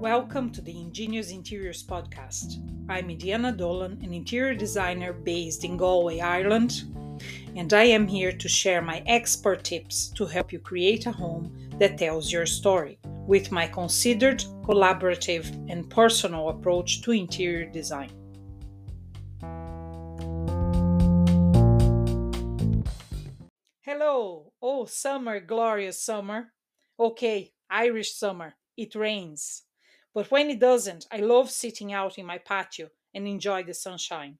Welcome to the Ingenious Interiors podcast. I'm Ediana Dolan, an interior designer based in Galway, Ireland, and I am here to share my expert tips to help you create a home that tells your story with my considered, collaborative, and personal approach to interior design. Hello! Oh, summer, glorious summer. Okay, Irish summer. It rains. But when it doesn't, I love sitting out in my patio and enjoy the sunshine.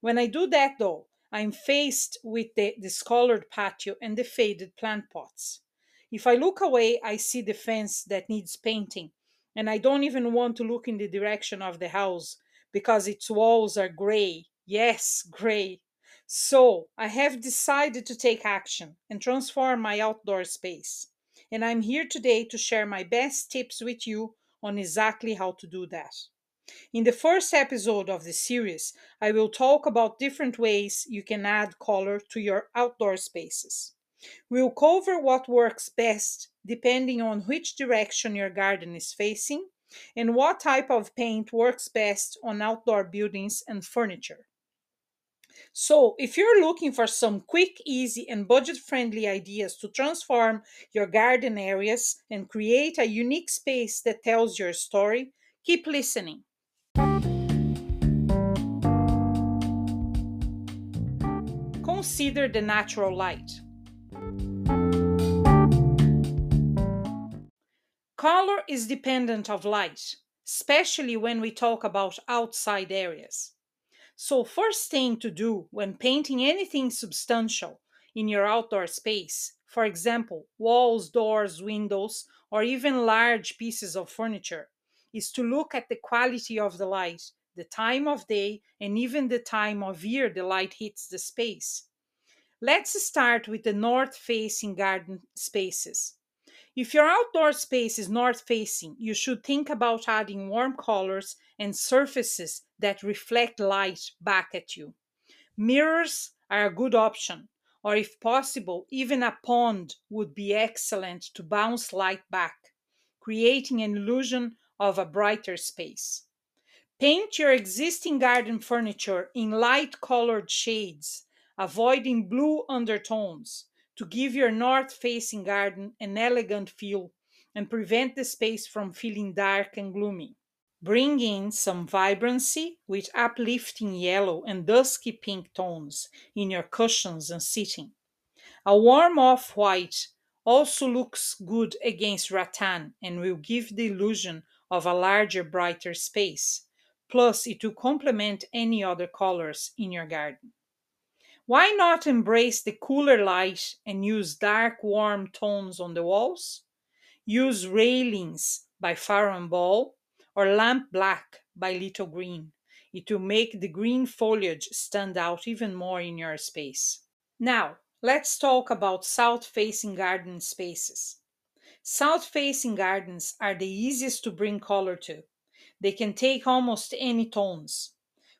When I do that, though, I'm faced with the discolored patio and the faded plant pots. If I look away, I see the fence that needs painting, and I don't even want to look in the direction of the house because its walls are gray. Yes, gray. So I have decided to take action and transform my outdoor space. And I'm here today to share my best tips with you on exactly how to do that. In the first episode of the series, I will talk about different ways you can add color to your outdoor spaces. We'll cover what works best depending on which direction your garden is facing and what type of paint works best on outdoor buildings and furniture. So, if you're looking for some quick, easy, and budget friendly ideas to transform your garden areas and create a unique space that tells your story, keep listening. Consider the natural light. Color is dependent of light, especially when we talk about outside areas. So, first thing to do when painting anything substantial in your outdoor space, for example, walls, doors, windows, or even large pieces of furniture, is to look at the quality of the light, the time of day, and even the time of year the light hits the space. Let's start with the north facing garden spaces. If your outdoor space is north facing, you should think about adding warm colors and surfaces that reflect light back at you. Mirrors are a good option, or if possible, even a pond would be excellent to bounce light back, creating an illusion of a brighter space. Paint your existing garden furniture in light colored shades, avoiding blue undertones to give your north facing garden an elegant feel and prevent the space from feeling dark and gloomy. Bring in some vibrancy with uplifting yellow and dusky pink tones in your cushions and seating. A warm off white also looks good against rattan and will give the illusion of a larger, brighter space. Plus, it will complement any other colors in your garden. Why not embrace the cooler light and use dark, warm tones on the walls? Use railings by Farrow Ball or lamp black by Little Greene. It will make the green foliage stand out even more in your space. Now, let's talk about south facing garden spaces. South facing gardens are the easiest to bring color to. They can take almost any tones.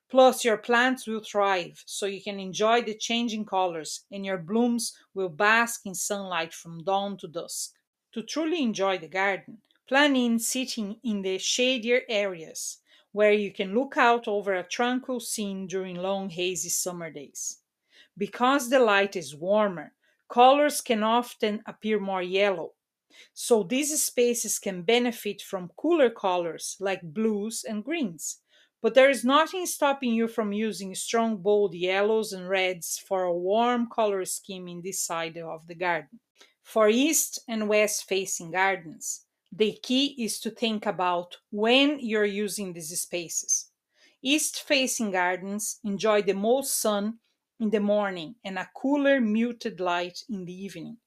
Plus, your plants will thrive so you can enjoy the changing colors, and your blooms will bask in sunlight from dawn to dusk. To truly enjoy the garden, plan in sitting in the shadier areas where you can look out over a tranquil scene during long, hazy summer days. Because the light is warmer, colors can often appear more yellow. So, these spaces can benefit from cooler colors like blues and greens but there is nothing stopping you from using strong, bold yellows and reds for a warm color scheme in this side of the garden. For east and west facing gardens, the key is to think about when you're using these spaces. East facing gardens enjoy the most sun in the morning and a cooler, muted light in the evening.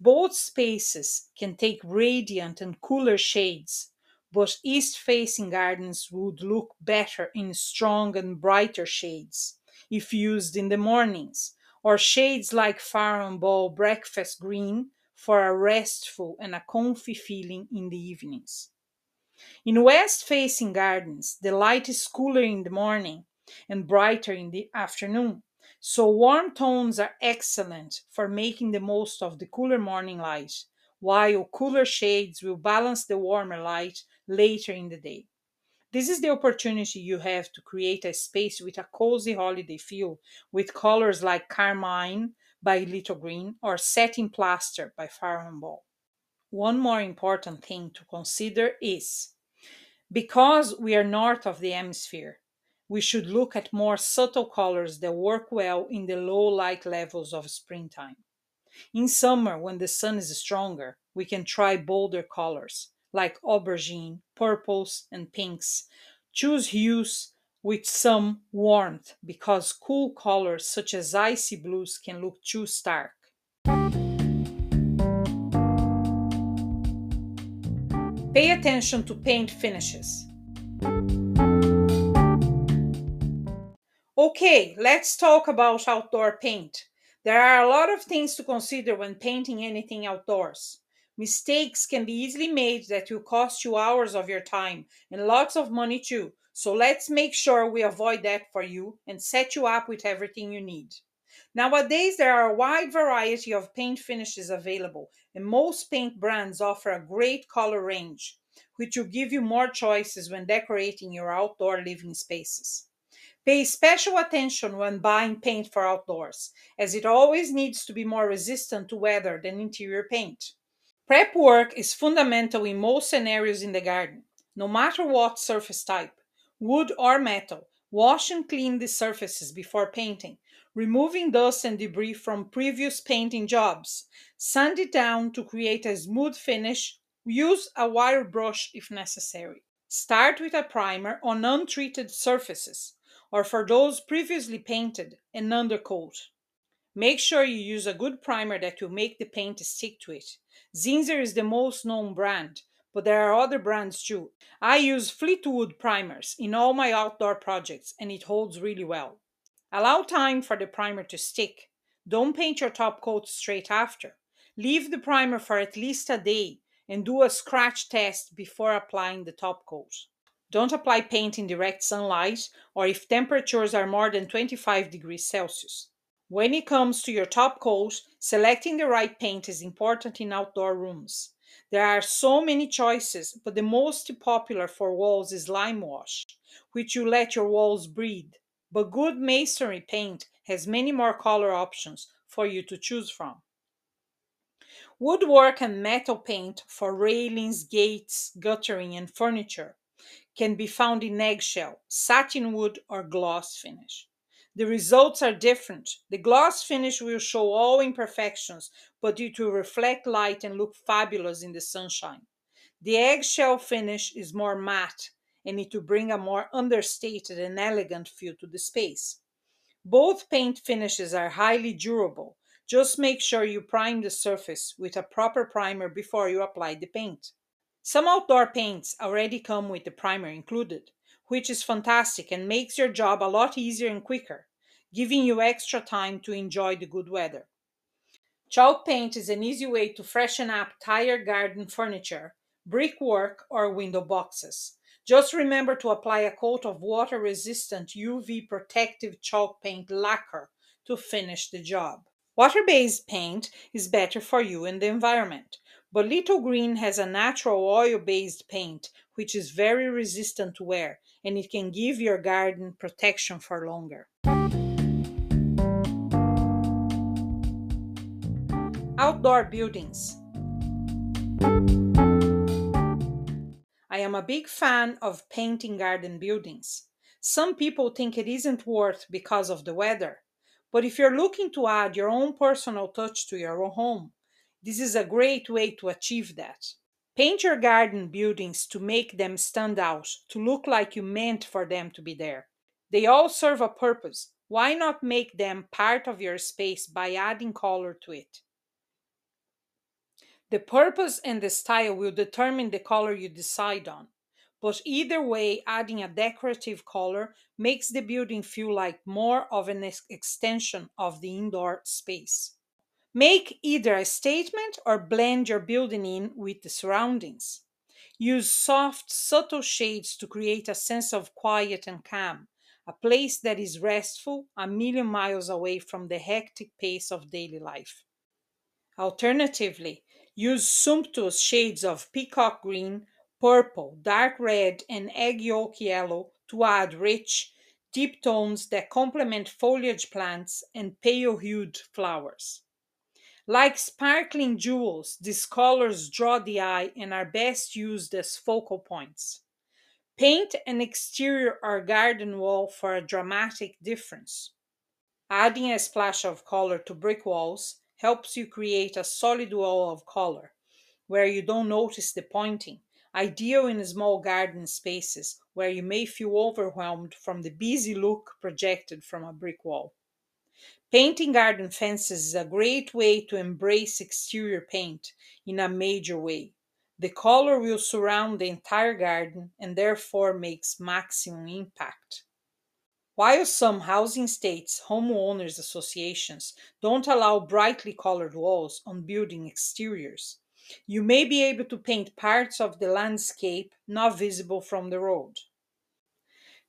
Both spaces can take radiant and cooler shades but east facing gardens would look better in strong and brighter shades if used in the mornings, or shades like Farrow Ball breakfast green for a restful and a comfy feeling in the evenings. In west facing gardens, the light is cooler in the morning and brighter in the afternoon, so warm tones are excellent for making the most of the cooler morning light, while cooler shades will balance the warmer light later in the day. This is the opportunity you have to create a space with a cozy holiday feel with colors like Carmine by Little Greene or Setting Plaster by Farrow Ball. One more important thing to consider is because we are north of the hemisphere, we should look at more subtle colors that work well in the low light levels of springtime. In summer, when the sun is stronger, we can try bolder colors like aubergine, purples, and pinks. Choose hues with some warmth because cool colors such as icy blues can look too stark. Pay attention to paint finishes. Okay, let's talk about outdoor paint. There are a lot of things to consider when painting anything outdoors. Mistakes can be easily made that will cost you hours of your time and lots of money too. So let's make sure we avoid that for you and set you up with everything you need. Nowadays, there are a wide variety of paint finishes available, and most paint brands offer a great color range, which will give you more choices when decorating your outdoor living spaces. Pay special attention when buying paint for outdoors, as it always needs to be more resistant to weather than interior paint. Prep work is fundamental in most scenarios in the garden. No matter what surface type, wood or metal, wash and clean the surfaces before painting, removing dust and debris from previous painting jobs. Sand it down to create a smooth finish. Use a wire brush if necessary. Start with a primer on untreated surfaces or for those previously painted, an undercoat. Make sure you use a good primer that will make the paint stick to it. Zinsser is the most known brand, but there are other brands too. I use Fleetwood primers in all my outdoor projects and it holds really well. Allow time for the primer to stick. Don't paint your top coat straight after. Leave the primer for at least a day and do a scratch test before applying the top coat. Don't apply paint in direct sunlight or if temperatures are more than 25 degrees Celsius. When it comes to your top coat, selecting the right paint is important in outdoor rooms. There are so many choices, but the most popular for walls is lime wash, which you let your walls breathe. But good masonry paint has many more color options for you to choose from. Woodwork and metal paint for railings, gates, guttering, and furniture can be found in eggshell, satin wood, or gloss finish. The results are different. The gloss finish will show all imperfections, but it will reflect light and look fabulous in the sunshine. The eggshell finish is more matte and it will bring a more understated and elegant feel to the space. Both paint finishes are highly durable. Just make sure you prime the surface with a proper primer before you apply the paint. Some outdoor paints already come with the primer included, which is fantastic and makes your job a lot easier and quicker, giving you extra time to enjoy the good weather. Chalk paint is an easy way to freshen up tired garden furniture, brickwork, or window boxes. Just remember to apply a coat of water resistant UV protective chalk paint lacquer to finish the job. Water based paint is better for you and the environment. But Little Greene has a natural oil-based paint which is very resistant to wear and it can give your garden protection for longer. Outdoor buildings. I am a big fan of painting garden buildings. Some people think it isn't worth because of the weather, but if you're looking to add your own personal touch to your home, this is a great way to achieve that. Paint your garden buildings to make them stand out, to look like you meant for them to be there. They all serve a purpose. Why not make them part of your space by adding color to it? The purpose and the style will determine the color you decide on. But either way, adding a decorative color makes the building feel like more of an extension of the indoor space. Make either a statement or blend your building in with the surroundings. Use soft, subtle shades to create a sense of quiet and calm, a place that is restful a million miles away from the hectic pace of daily life. Alternatively, Use sumptuous shades of peacock green, purple, dark red, and egg yolk yellow to add rich, deep tones that complement foliage plants and pale hued flowers. Like sparkling jewels, these colors draw the eye and are best used as focal points. Paint an exterior or garden wall for a dramatic difference. Adding a splash of color to brick walls helps you create a solid wall of color where you don't notice the pointing, ideal in small garden spaces where you may feel overwhelmed from the busy look projected from a brick wall. Painting garden fences is a great way to embrace exterior paint in a major way. The color will surround the entire garden and therefore makes maximum impact. While some housing states, homeowners associations don't allow brightly colored walls on building exteriors, you may be able to paint parts of the landscape not visible from the road.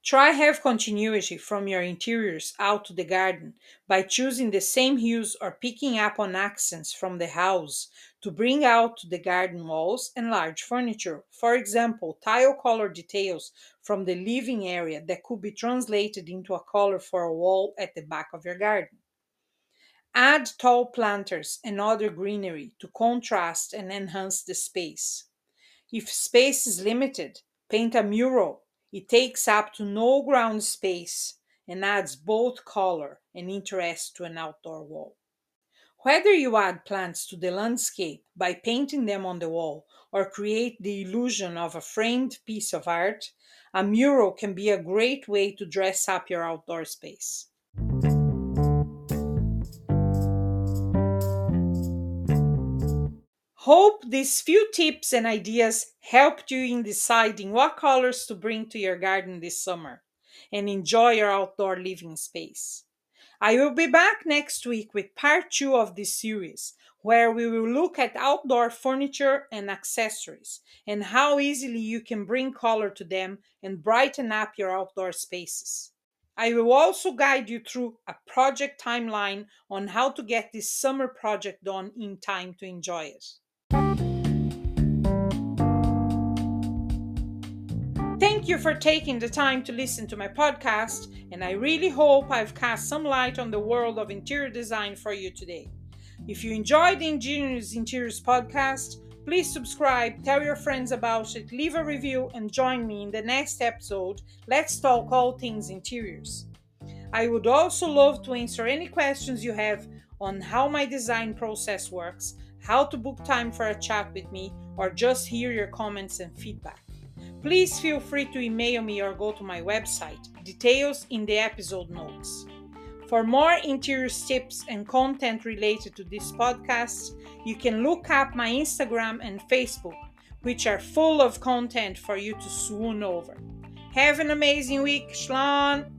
Try have continuity from your interiors out to the garden by choosing the same hues or picking up on accents from the house to bring out to the garden walls and large furniture. For example, tile color details from the living area that could be translated into a color for a wall at the back of your garden. Add tall planters and other greenery to contrast and enhance the space. If space is limited, paint a mural it takes up to no ground space and adds both color and interest to an outdoor wall. Whether you add plants to the landscape by painting them on the wall or create the illusion of a framed piece of art, a mural can be a great way to dress up your outdoor space. Hope these few tips and ideas helped you in deciding what colors to bring to your garden this summer and enjoy your outdoor living space. I will be back next week with part two of this series, where we will look at outdoor furniture and accessories and how easily you can bring color to them and brighten up your outdoor spaces. I will also guide you through a project timeline on how to get this summer project done in time to enjoy it. Thank you for taking the time to listen to my podcast, and I really hope I've cast some light on the world of interior design for you today. If you enjoyed the Ingenious Interiors podcast, please subscribe, tell your friends about it, leave a review, and join me in the next episode. Let's talk all things interiors. I would also love to answer any questions you have on how my design process works how to book time for a chat with me, or just hear your comments and feedback. Please feel free to email me or go to my website, details in the episode notes. For more interior tips and content related to this podcast, you can look up my Instagram and Facebook, which are full of content for you to swoon over. Have an amazing week, Schlan!